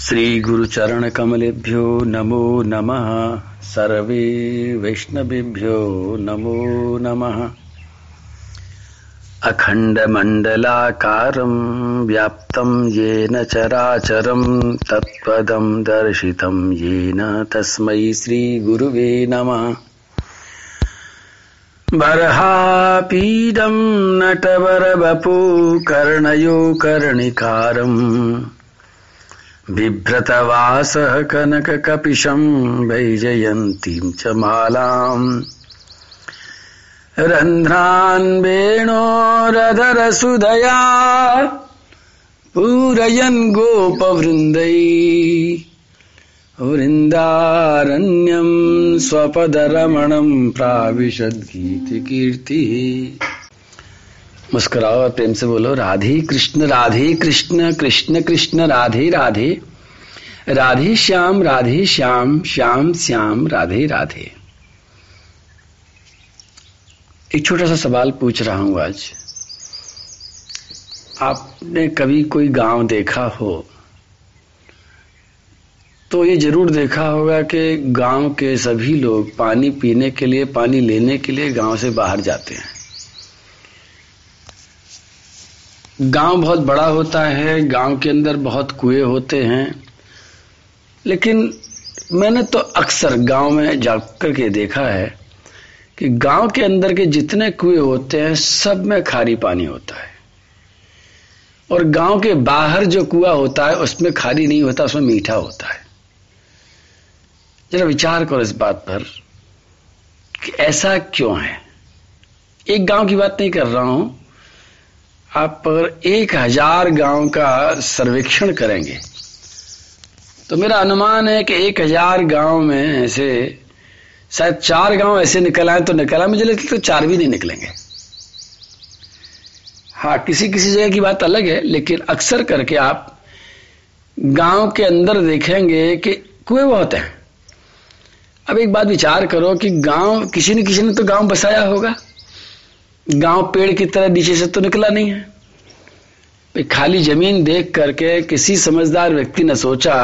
श्रीगुरुचरणकमलेभ्यो नमो नमः। सर्वे वैष्णवेभ्यो नमो नमः। अखण्डमण्डलाकारं व्याप्तं येन चराचरं, तत्पदं दर्शितं येन तस्मै श्रीगुरुवे नमः। बर्हापीडं नटवरवपु कर्णयो कर्णिकारम्। बिभ्रतवासः कनककपिशं वैजयन्तीं च मालाम्। रन्ध्रान् वेणोरधरसुधया पूरयन् गोपवृन्दै। वृन्दारण्यं स्वपदरमणं प्राविशद्गीतकीर्तिः। मुस्कुराओ और प्रेम से बोलो, राधे कृष्ण राधे कृष्ण कृष्ण कृष्ण, राधे राधे। राधे श्याम राधे श्याम श्याम श्याम, राधे राधे। एक छोटा सा सवाल पूछ रहा हूँ आज। आपने कभी कोई गाँव देखा हो? तो ये ज़रूर देखा होगा कि गाँव के सभी लोग पानी पीने के लिए, पानी लेने के लिए गाँव से बाहर जाते हैं। गाँव बहुत बड़ा होता है, गाँव के अंदर बहुत कुएँ होते हैं। लेकिन मैंने तो अक्सर गाँव में जाकर के देखा है कि गाँव के अंदर के जितने कुएँ होते हैं, सब में खारी पानी होता है। और गाँव के बाहर जो कुआ होता है, उसमें खारी नहीं होता, उसमें मीठा होता है। जरा विचार करो इस बात पर कि ऐसा क्यों है? एक गाँव की बात नहीं कर रहा हूँ। आप अगर एक हज़ार गाँव का सर्वेक्षण करेंगे तो मेरा अनुमान है कि एक हज़ार गाँव में ऐसे, शायद चार गाँव ऐसे निकल आए तो निकला मुझे लगता तो चार भी नहीं निकलेंगे। हाँ किसी किसी जगह की बात अलग है, लेकिन अक्सर करके आप गाँव के अंदर देखेंगे कि कुएँ बहुत हैं। अब एक बात विचार करो कि गाँव, किसी न किसी ने तो गाँव बसाया होगा। गाँव पेड़ की तरह नीचे से तो निकला नहीं है। खाली ज़मीन देख करके किसी समझदार व्यक्ति ने सोचा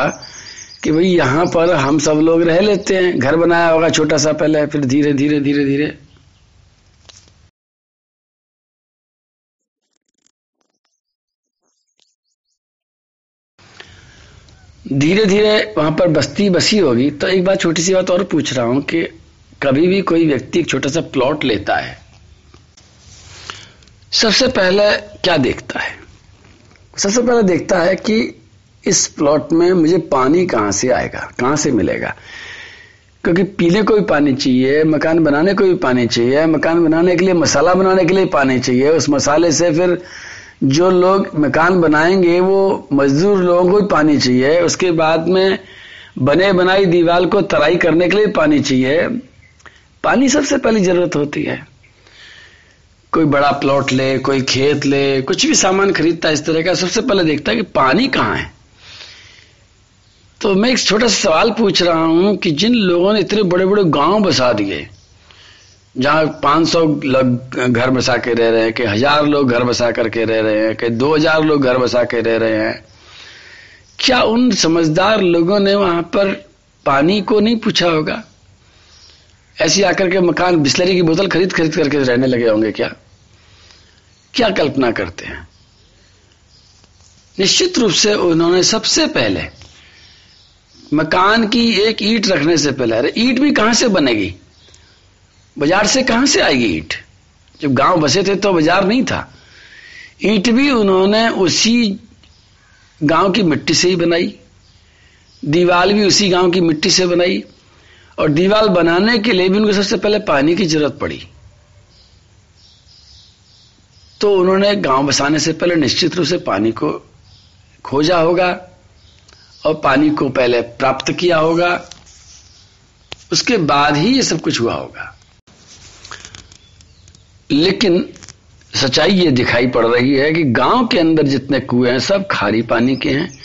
कि भाई, यहाँ पर हम सब लोग रह लेते हैं। घर बनाया होगा छोटा सा पहले, फिर धीरे धीरे धीरे धीरे। धीरे धीरे वहाँ पर बस्ती बसी होगी। तो एक बात छोटी सी बात और पूछ रहा हूँ कि कभी भी कोई व्यक्ति एक छोटा सा प्लॉट लेता है सबसे पहले क्या देखता है? सबसे पहले देखता है कि इस प्लॉट में मुझे पानी कहाँ से आएगा, कहाँ से मिलेगा? क्योंकि पीने को भी पानी चाहिए, मकान बनाने को भी पानी चाहिए, मकान बनाने के लिए, मसाला बनाने के लिए पानी चाहिए। उस मसाले से फिर जो लोग मकान बनाएँगे, वो मजदूर लोगों को भी पानी चाहिए। उसके बाद में बने बनाई दीवार को तराई करने के लिए पानी चाहिए। पानी सबसे पहली ज़रूरत होती है। कोई बड़ा प्लॉट ले, कोई खेत ले, कुछ भी सामान खरीदता है इस तरह का, सबसे पहले देखता है कि पानी कहाँ है। तो मैं एक छोटा सा सवाल पूछ रहा हूँ कि जिन लोगों ने इतने बड़े बड़े गाँव बसा दिए, जहाँ 500 लोग घर बसा के रह रहे हैं कि हज़ार लोग घर बसा करके रह रहे हैं कि 2000 लोग घर बसा के रह रहे हैं, क्या उन समझदार लोगों ने वहाँ पर पानी को नहीं पूछा होगा? ऐसी आकर के मकान बिस्लरी की बोतल खरीद खरीद करके रहने लगे होंगे क्या? क्या कल्पना करते हैं? निश्चित रूप से उन्होंने सबसे पहले मकान की एक ईट रखने से पहले, अरे ईट भी कहाँ से बनेगी? बाज़ार से कहाँ से आएगी ईट? जब गाँव बसे थे तो बाज़ार नहीं था। ईट भी उन्होंने उसी गाँव की मिट्टी से ही बनाई। दीवाल भी उसी गाँव की मिट्टी से बनाई। और दीवाल बनाने के लिए भी उनको सबसे पहले पानी की ज़रूरत पड़ी। तो उन्होंने गाँव बसाने से पहले निश्चित रूप से पानी को खोजा होगा और पानी को पहले प्राप्त किया होगा। उसके बाद ही ये सब कुछ हुआ होगा। लेकिन सच्चाई ये दिखाई पड़ रही है कि गाँव के अंदर जितने कुएँ हैं, सब खारी पानी के हैं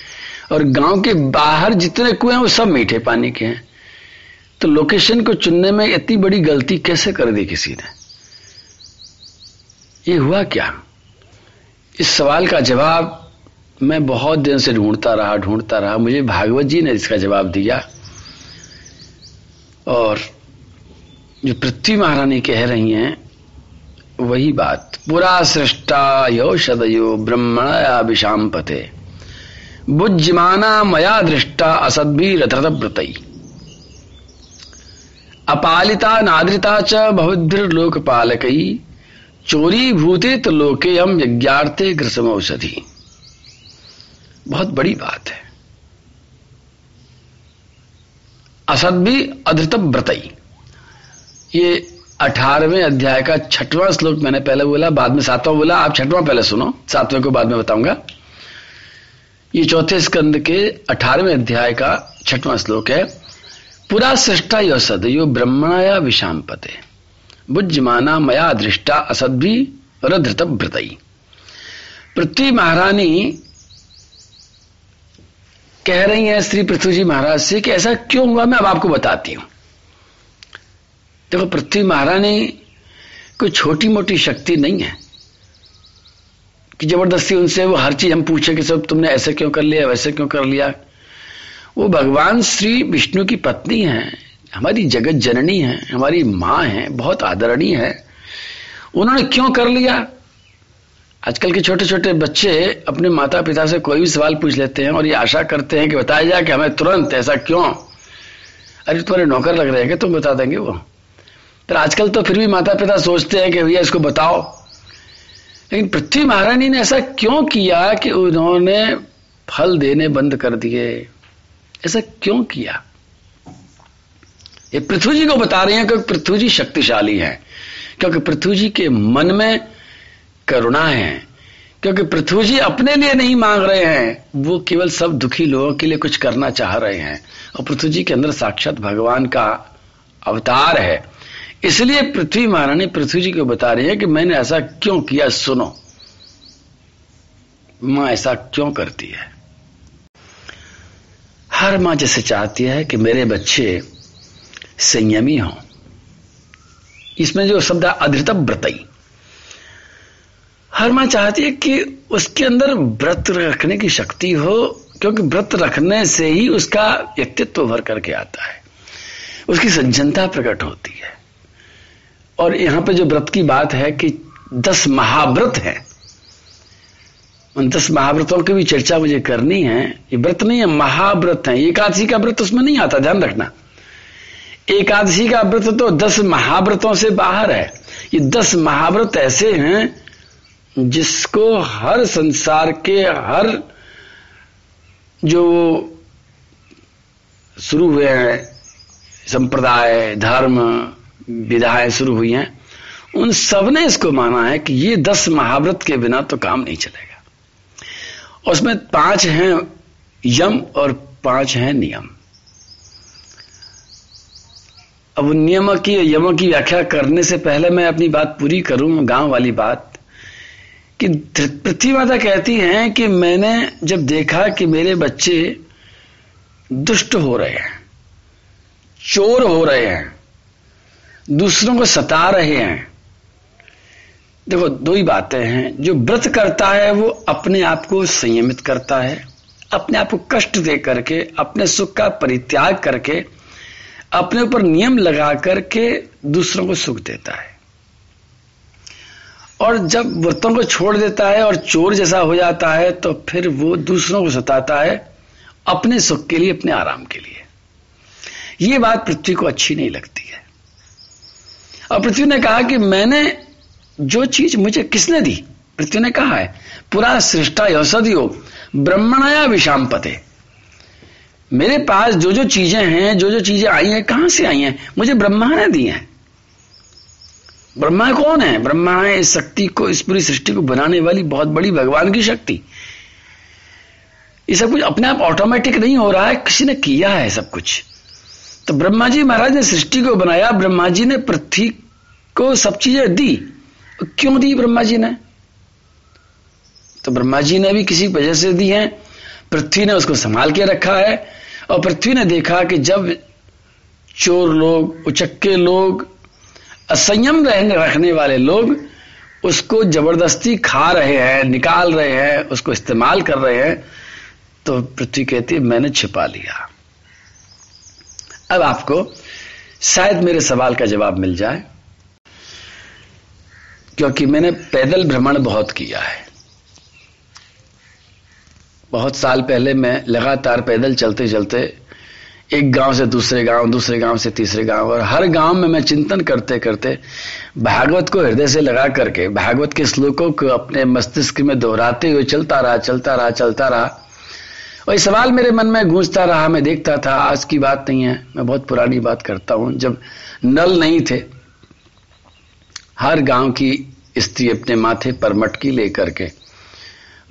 और गाँव के बाहर जितने कुएँ हैं, वो सब मीठे पानी के हैं। तो लोकेशन को चुनने में इतनी बड़ी गलती कैसे कर दी किसी ने? ये हुआ क्या? इस सवाल का जवाब मैं बहुत दिन से ढूंढता रहा ढूंढता रहा। मुझे भागवत जी ने इसका जवाब दिया। और जो पृथ्वी महारानी कह रही हैं, वही बात। पुरा सृष्टा यो सदयो ब्रह्मणया विषाम पते बुज्जमाना मया दृष्टा असद्भी रथरथ व्रतई अपालिता नाद्रिता च बहुद्र पालकई चोरी भूते तो लोके हम यज्ञार्थे ग्रसम औषधि बहुत बड़ी बात है। असद भी अधृत व्रतई। ये अठारहवें अध्याय का छठवां श्लोक मैंने पहले बोला, बाद में सातवां बोला, आप छठवां पहले सुनो, सातवें को बाद में बताऊँगा। ये चौथे स्कंद के अठारहवें अध्याय का छठवां श्लोक है, पुरा सृष्टा यो सदयो ब्रह्मणाया विषाम पते बुज्जमाना मया दृष्टा असद्भी रधृत व्रतई पृथ्वी महारानी कह रही है श्री पृथ्वी जी महाराज से कि ऐसा क्यों हुआ, मैं अब आपको बताती हूँ। देखो, पृथ्वी महारानी कोई छोटी मोटी शक्ति नहीं है। कि ज़बरदस्ती उनसे वो हर चीज़ हम पूछे कि सब तुमने ऐसे क्यों कर लिया, वैसे क्यों कर लिया। वो भगवान श्री विष्णु की पत्नी है। हमारी जगत जननी है, हमारी माँ है, बहुत आदरणीय है। उन्होंने क्यों कर लिया? आजकल के छोटे छोटे बच्चे अपने माता पिता से कोई भी सवाल पूछ लेते हैं और ये आशा करते हैं कि बताया जाए कि हमें तुरंत ऐसा क्यों? अरे, तुम्हारे नौकर लग रहे हैं तुम बता देंगे वो। पर आजकल तो फिर भी माता पिता सोचते हैं कि भैया इसको बताओ। लेकिन पृथ्वी महारानी ने ऐसा क्यों किया कि उन्होंने फल देने बंद कर दिए? ऐसा क्यों किया? ये पृथ्वी जी को बता रहे हैं क्योंकि पृथ्वी जी शक्तिशाली है, क्योंकि पृथ्वी जी के मन में करुणा है, क्योंकि पृथ्वी जी अपने लिए नहीं मांग रहे हैं, वो केवल सब दुखी लोगों के लिए कुछ करना चाह रहे हैं, और पृथ्वी जी के अंदर साक्षात भगवान का अवतार है। इसलिए पृथ्वी महारानी पृथ्वी जी को बता रही है कि मैंने ऐसा क्यों किया, सुनो। माँ ऐसा क्यों करती है? हर माँ जैसे चाहती है कि मेरे बच्चे संयमी हो। इसमें जो शब्द अधृत व्रतई। हर माँ चाहती है कि उसके अंदर व्रत रखने की शक्ति हो, क्योंकि व्रत रखने से ही उसका व्यक्तित्व भर करके आता है। उसकी सज्जनता प्रकट होती है। और यहाँ पे जो व्रत की बात है कि दस महाव्रत है। उन दस महाव्रतों की भी चर्चा मुझे करनी है। ये व्रत नहीं है, महाव्रत है। एकादशी का व्रत उसमें नहीं आता, ध्यान रखना। एकादशी का व्रत तो दस महाव्रतों से बाहर है। ये दस महाव्रत ऐसे हैं जिसको हर संसार के हर जो शुरू हुए हैं, संप्रदाय, धर्म, विधाएँ शुरू हुई हैं, उन सबने इसको माना है कि ये दस महाव्रत के बिना तो काम नहीं चलेगा। उसमें पाँच हैं यम और पाँच हैं नियम। अब नियम की यम की व्याख्या करने से पहले मैं अपनी बात पूरी करूँ, गाँव वाली बात। कि पृथ्वी माता कहती हैं कि मैंने जब देखा कि मेरे बच्चे दुष्ट हो रहे हैं, चोर हो रहे हैं, दूसरों को सता रहे हैं, देखो, दो ही बातें हैं। जो व्रत करता है, वो अपने आप को संयमित करता है, अपने आप को कष्ट दे करके, अपने सुख का परित्याग करके अपने ऊपर नियम लगा करके दूसरों को सुख देता है। और जब व्रतों को छोड़ देता है और चोर जैसा हो जाता है तो फिर वो दूसरों को सताता है अपने सुख के लिए, अपने आराम के लिए। ये बात पृथ्वी को अच्छी नहीं लगती है। और पृथ्वी ने कहा कि मैंने जो चीज़ मुझे किसने दी? पृथ्वी ने कहा है, पूरा सृष्टा यौषधियो ब्रह्मणाया विषाम पते मेरे पास जो जो चीज़ें हैं जो जो चीज़ें आई हैं, कहाँ से आई हैं? मुझे ब्रह्मा ने दी हैं। ब्रह्मा कौन है? ब्रह्मा है इस शक्ति को, इस पूरी सृष्टि को बनाने वाली बहुत बड़ी भगवान की शक्ति। ये सब कुछ अपने आप ऑटोमेटिक नहीं हो रहा है, किसी ने किया है सब कुछ। तो ब्रह्मा जी महाराज ने सृष्टि को बनाया, ब्रह्मा जी ने पृथ्वी को सब चीज़ें दी। क्यों दी ब्रह्मा जी ने? तो ब्रह्मा जी ने भी किसी वजह से दी है पृथ्वी ने उसको संभाल के रखा है और पृथ्वी ने देखा कि जब चोर लोग, उचक्के लोग, असंयम रहने, रखने वाले लोग उसको ज़बरदस्ती खा रहे हैं, निकाल रहे हैं, उसको इस्तेमाल कर रहे हैं तो पृथ्वी कहती है, मैंने छिपा लिया। अब आपको शायद मेरे सवाल का जवाब मिल जाए, क्योंकि मैंने पैदल भ्रमण बहुत किया है। बहुत साल पहले मैं लगातार पैदल चलते चलते एक गाँव से दूसरे गाँव दूसरे गाँव से तीसरे गाँव, और हर गाँव में मैं चिंतन करते करते भागवत को हृदय से लगा करके, भागवत के श्लोकों को अपने मस्तिष्क में दोहराते हुए चलता रहा चलता रहा चलता रहा। और सवाल मेरे मन में गूंजता रहा, मैं देखता था, आज की बात नहीं है, मैं बहुत पुरानी बात करता हूँ, जब नल नहीं थे, हर गाँव की स्त्री अपने माथे पर मटकी लेकर के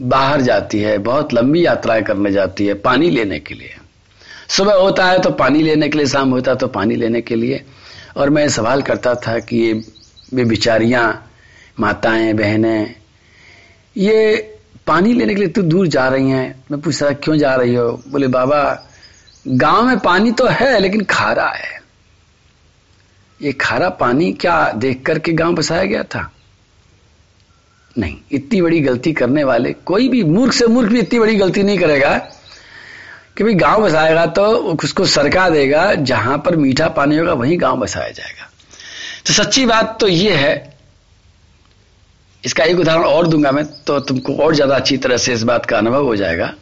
बाहर जाती है, बहुत लंबी यात्राएँ करने जाती है पानी लेने के लिए। सुबह होता है तो पानी लेने के लिए, शाम होता है तो पानी लेने के लिए। और मैं सवाल करता था कि ये वे बिचारियाँ माताएँ, बहनें, ये पानी लेने के लिए तू दूर जा रही हैं। मैं पूछ रहा, क्यों जा रही हो? बोले, बाबा, गाँव में पानी तो है, लेकिन खारा है। ये खारा पानी क्या देख करके गाँव बसाया गया था? नहीं, इतनी बड़ी गलती करने वाले, कोई भी मूर्ख से मूर्ख भी इतनी बड़ी गलती नहीं करेगा। कि भाई गाँव बसाएगा तो उसको सरका देगा, जहाँ पर मीठा पानी होगा, वहीं गाँव बसाया जाएगा। तो सच्ची बात तो ये है, इसका एक उदाहरण और दूँगा मैं तो तुमको और ज़्यादा अच्छी तरह से इस बात का अनुभव हो जाएगा।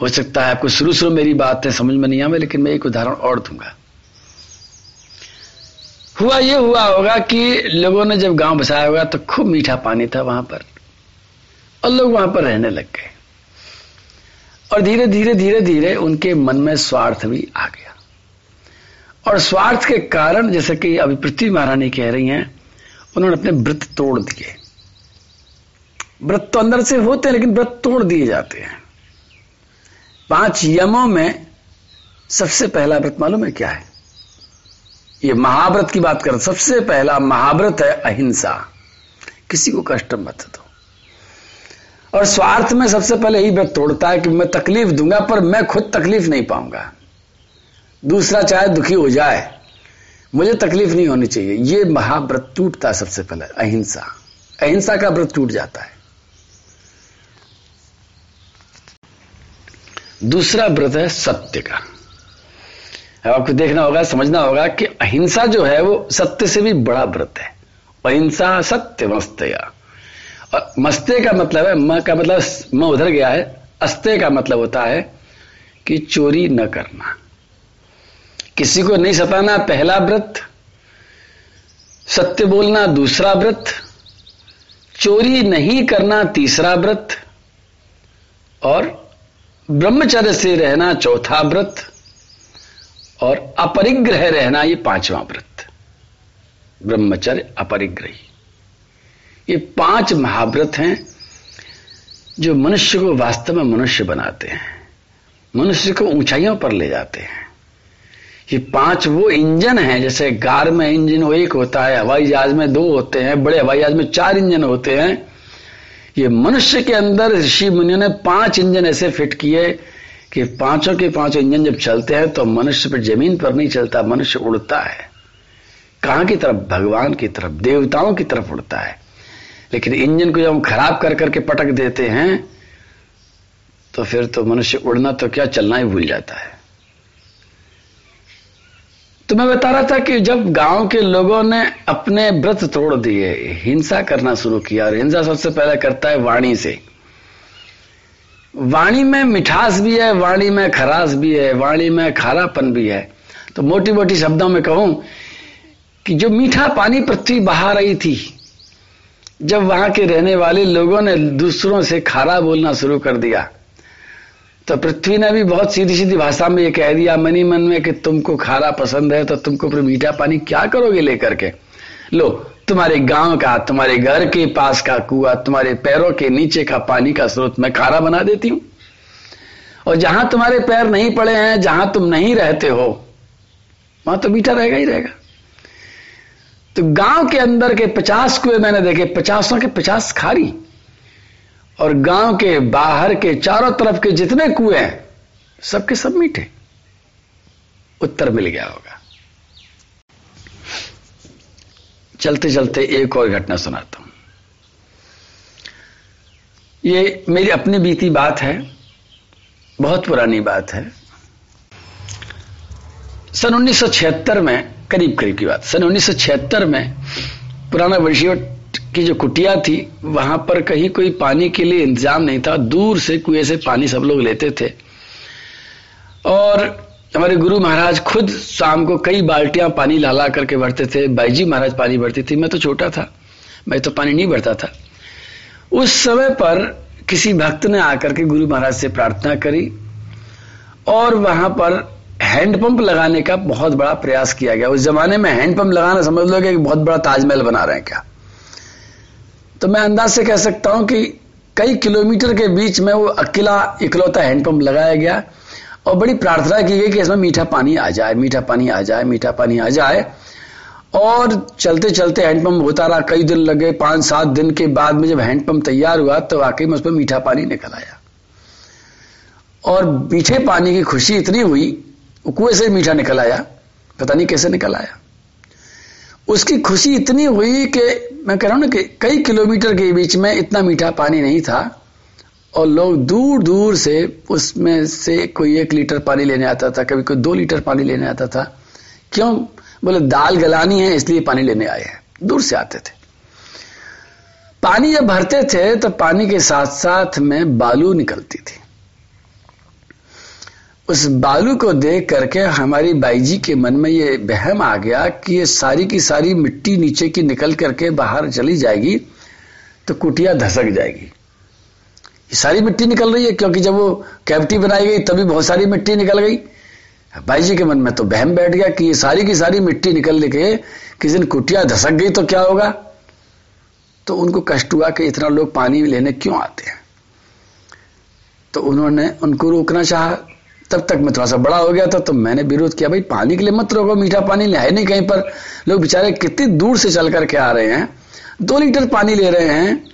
हो सकता है आपको शुरू शुरू मेरी बात है समझ में नहीं आवे, लेकिन मैं एक उदाहरण और दूँगा। हुआ ये हुआ होगा कि लोगों ने जब गाँव बसाया होगा तो खूब मीठा पानी था वहाँ पर और लोग वहाँ पर रहने लग गए। और धीरे धीरे धीरे धीरे उनके मन में स्वार्थ भी आ गया। और स्वार्थ के कारण, जैसे कि अभी पृथ्वी महारानी कह रही हैं, उन्होंने अपने व्रत तोड़ दिए। व्रत तो अंदर से होते हैं, लेकिन व्रत तोड़ दिए जाते हैं। पाँच यमों में सबसे पहला व्रत मालूम है क्या है? ये महाव्रत की बात कर, सबसे पहला महाव्रत है अहिंसा। किसी को कष्ट मत दो। और स्वार्थ में सबसे पहले यही व्रत तोड़ता है कि मैं तकलीफ़ दूँगा, पर मैं खुद तकलीफ़ नहीं पाऊँगा। दूसरा चाहे दुखी हो जाए, मुझे तकलीफ़ नहीं होनी चाहिए। ये महाव्रत टूटता है सबसे पहले, अहिंसा। अहिंसा का व्रत टूट जाता है। दूसरा व्रत है सत्य का। आपको देखना होगा, समझना होगा कि अहिंसा जो है वो सत्य से भी बड़ा व्रत है। अहिंसा सत्य मस्तया और मस्ते का मतलब है, म का मतलब म उधर गया है अस्ते का मतलब होता है कि चोरी न करना। किसी को नहीं सताना पहला व्रत, सत्य बोलना दूसरा व्रत, चोरी नहीं करना तीसरा व्रत, और ब्रह्मचर्य से रहना चौथा व्रत और अपरिग्रह रहना ये पांचवा व्रत। ब्रह्मचर्य अपरिग्रही। ये पाँच महाव्रत हैं जो मनुष्य को वास्तव में मनुष्य बनाते हैं। मनुष्य को ऊंचाइयों पर ले जाते हैं। ये पाँच वो इंजन हैं, जैसे कार में इंजन वो एक होता है, हवाई जहाज़ में दो होते हैं, बड़े हवाई जहाज़ में चार इंजन होते हैं। ये मनुष्य के अंदर ऋषि मुनियों ने पाँच इंजन ऐसे फिट किए कि पाँचों के पाँचों इंजन जब चलते हैं तो मनुष्य पर ज़मीन पर नहीं चलता, मनुष्य उड़ता है। कहाँ की तरफ़? भगवान की तरफ़, देवताओं की तरफ़ उड़ता है। लेकिन इंजन को जब हम खराब कर करके पटक देते हैं तो फिर तो मनुष्य उड़ना तो क्या, चलना ही भूल जाता है। तो मैं बता रहा था कि जब गाँव के लोगों ने अपने व्रत तोड़ दिए, हिंसा करना शुरू किया, और हिंसा सबसे पहले करता है वाणी से। वाणी में मिठास भी है, वाणी में खरास भी है, वाणी में खारापन भी है। तो मोटी मोटी शब्दों में कहूँ कि जो मीठा पानी पृथ्वी बहा रही थी, जब वहाँ के रहने वाले लोगों ने दूसरों से खारा बोलना शुरू कर दिया तो पृथ्वी ने भी बहुत सीधी सीधी भाषा में ये कह दिया, मनी मन में कि तुमको खारा पसंद है तो तुमको फिर मीठा पानी क्या करोगे लेकर के? लो तुम्हारे गाँव का, तुम्हारे घर के पास का कुआ, तुम्हारे पैरों के नीचे का पानी का स्रोत मैं खारा बना देती हूँ। और जहाँ तुम्हारे पैर नहीं पड़े हैं, जहाँ तुम नहीं रहते हो, वहाँ तो मीठा रहेगा ही रहेगा। तो गाँव के अंदर के पचास कुएँ मैंने देखे, पचासों के पचास खारी। और गाँव के बाहर के चारों तरफ़ के जितने कुएँ हैं, सबके सब मीठे। उत्तर मिल गया होगा। चलते चलते एक और घटना सुनाता हूँ। ये मेरी अपनी बीती बात है, बहुत पुरानी बात है। सन 1976 में करीब करीब की बात, सन 1976 में पुराना वर्षीवट की जो कुटिया थी, वहाँ पर कहीं कोई पानी के लिए इंतज़ाम नहीं था, दूर से कुएँ से पानी सब लोग लेते थे। और हमारे गुरु महाराज खुद शाम को कई बाल्टियाँ पानी ला ला करके भरते थे बाईजी महाराज पानी भरती थी। मैं तो छोटा था, मैं तो पानी नहीं भरता था। उस समय पर किसी भक्त ने आकर के गुरु महाराज से प्रार्थना करी और वहाँ पर हैंडपंप लगाने का बहुत बड़ा प्रयास किया गया। उस जमाने में हैंडपंप लगाना समझ लो कि बहुत बड़ा ताजमहल बना रहे हैं क्या। तो मैं अंदाज से कह सकता हूँ कि कई किलोमीटर के बीच में वो अकेला इकलौता हैंडपंप लगाया गया। और बड़ी प्रार्थना की गई कि इसमें मीठा पानी आ जाए, मीठा पानी आ जाए, मीठा पानी आ जाए। और चलते चलते हैंडपंप होता रहा कई दिन लगे, पाँच सात दिन के बाद में जब हैंडपंप तैयार हुआ तो वाकई में उसमें मीठा पानी निकल आया। और मीठे पानी की खुशी इतनी हुई कुएँ से मीठा निकल आया, पता नहीं कैसे निकल आया। उसकी खुशी इतनी हुई कि मैं कह रहा हूँ ना कि कई किलोमीटर के बीच में इतना मीठा पानी नहीं था। और लोग दूर दूर से उसमें से कोई एक लीटर पानी लेने आता था, कभी कोई दो लीटर पानी लेने आता था। क्यों? बोले, दाल गलानी है, इसलिए पानी लेने आए हैं। दूर से आते थे। पानी जब भरते थे तो पानी के साथ साथ में बालू निकलती थी। उस बालू को देख करके हमारी बाईजी के मन में ये बहम आ गया कि ये सारी की सारी मिट्टी नीचे की निकल करके बाहर चली जाएगी तो कुटिया धसक जाएगी। ये सारी मिट्टी निकल रही है, क्योंकि जब वो कैविटी बनाई गई, तभी बहुत सारी मिट्टी निकल गई। भाई जी के मन में तो बहम बैठ गया कि ये सारी की सारी मिट्टी निकल के किसी दिन कुटिया धसक गई तो क्या होगा? तो उनको कष्ट हुआ कि इतना लोग पानी लेने क्यों आते हैं? तो उन्होंने उनको रोकना चाहा। तब तक मैं थोड़ा सा बड़ा हो गया था तो मैंने विरोध किया, भाई, पानी के लिए मत रोको, मीठा पानी है नहीं कहीं पर। लोग बेचारे कितनी दूर से चल करके आ रहे हैं, दो लीटर पानी ले रहे हैं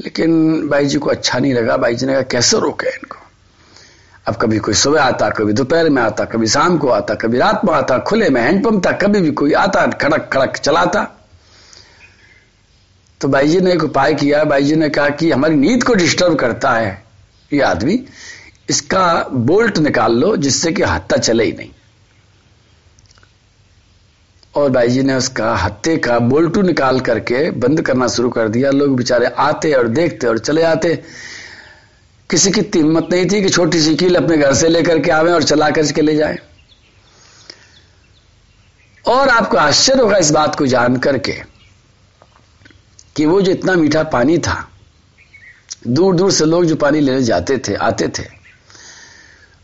लेकिन भाई जी को अच्छा नहीं लगा भाई जी ने कहा, कैसे रोके इनको? अब कभी कोई सुबह आता, कभी दोपहर में आता, कभी शाम को आता, कभी रात में आता, खुले में हैंडपंप था, कभी भी कोई आता, खड़क खड़क चलाता। तो भाई जी ने एक उपाय किया भाई जी ने कहा कि हमारी नींद को डिस्टर्ब करता है ये आदमी, इसका बोल्ट निकाल लो, जिससे कि हत्ता चले ही नहीं। और भाई जी ने उसका हत्ते का बोल्टू निकाल करके बंद करना शुरू कर दिया। लोग बेचारे आते और देखते और चले आते। किसी की हिम्मत नहीं थी कि छोटी सी कील अपने घर से लेकर के आवे और चला करके ले जाए। और आपको आश्चर्य होगा इस बात को जान करके कि वो जो इतना मीठा पानी था दूर दूर से लोग जो पानी लेने जाते थे, आते थे,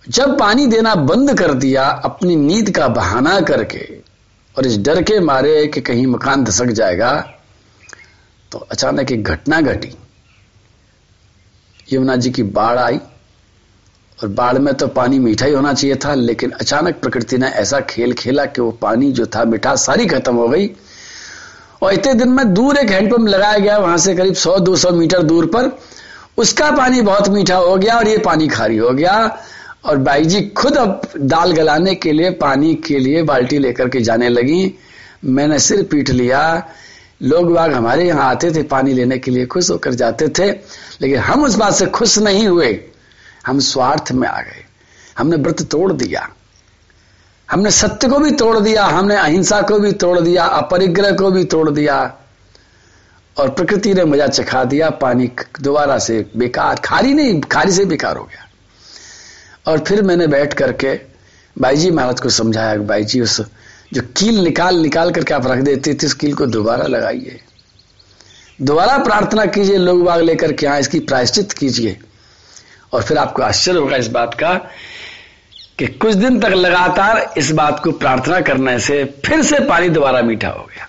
जब पानी देना बंद कर दिया, अपनी नींद का बहाना करके और इस डर के मारे कि कहीं मकान धसक जाएगा तो अचानक एक घटना घटी। यमुना जी की बाढ़ आई, और बाढ़ में तो पानी मीठा ही होना चाहिए था, लेकिन अचानक प्रकृति ने ऐसा खेल खेला कि वो पानी जो था मीठा सारी खत्म हो गई। और इतने दिन में दूर एक हैंडपंप लगाया गया, वहाँ से करीब 100-200 मीटर दूर पर, उसका पानी बहुत मीठा हो गया और ये पानी खारी हो गया। और बाई जी खुद अब दाल गलाने के लिए, पानी के लिए बाल्टी लेकर के जाने लगी। मैंने सिर पीट लिया। लोग बाग हमारे यहाँ आते थे, पानी लेने के लिए खुश होकर जाते थे, लेकिन हम उस बात से खुश नहीं हुए। हम स्वार्थ में आ गए। हमने व्रत तोड़ दिया। हमने सत्य को भी तोड़ दिया, हमने अहिंसा को भी तोड़ दिया, अपरिग्रह को भी तोड़ दिया, और प्रकृति ने मज़ा चखा दिया, पानी दोबारा से बेकार, खारी नहीं, खारी से बेकार हो गया। और फिर मैंने बैठ करके भाई जी महाराज को समझाया भाई जी उस जो कील निकाल निकाल करके आप रख देते थे उस कील को दोबारा लगाइए। दोबारा प्रार्थना कीजिए, लोग बाग लेकर के यहाँ इसकी प्रायश्चित कीजिए। और फिर आपको आश्चर्य होगा इस बात का कि कुछ दिन तक लगातार इस बात को प्रार्थना करने से फिर से पानी दोबारा मीठा हो गया।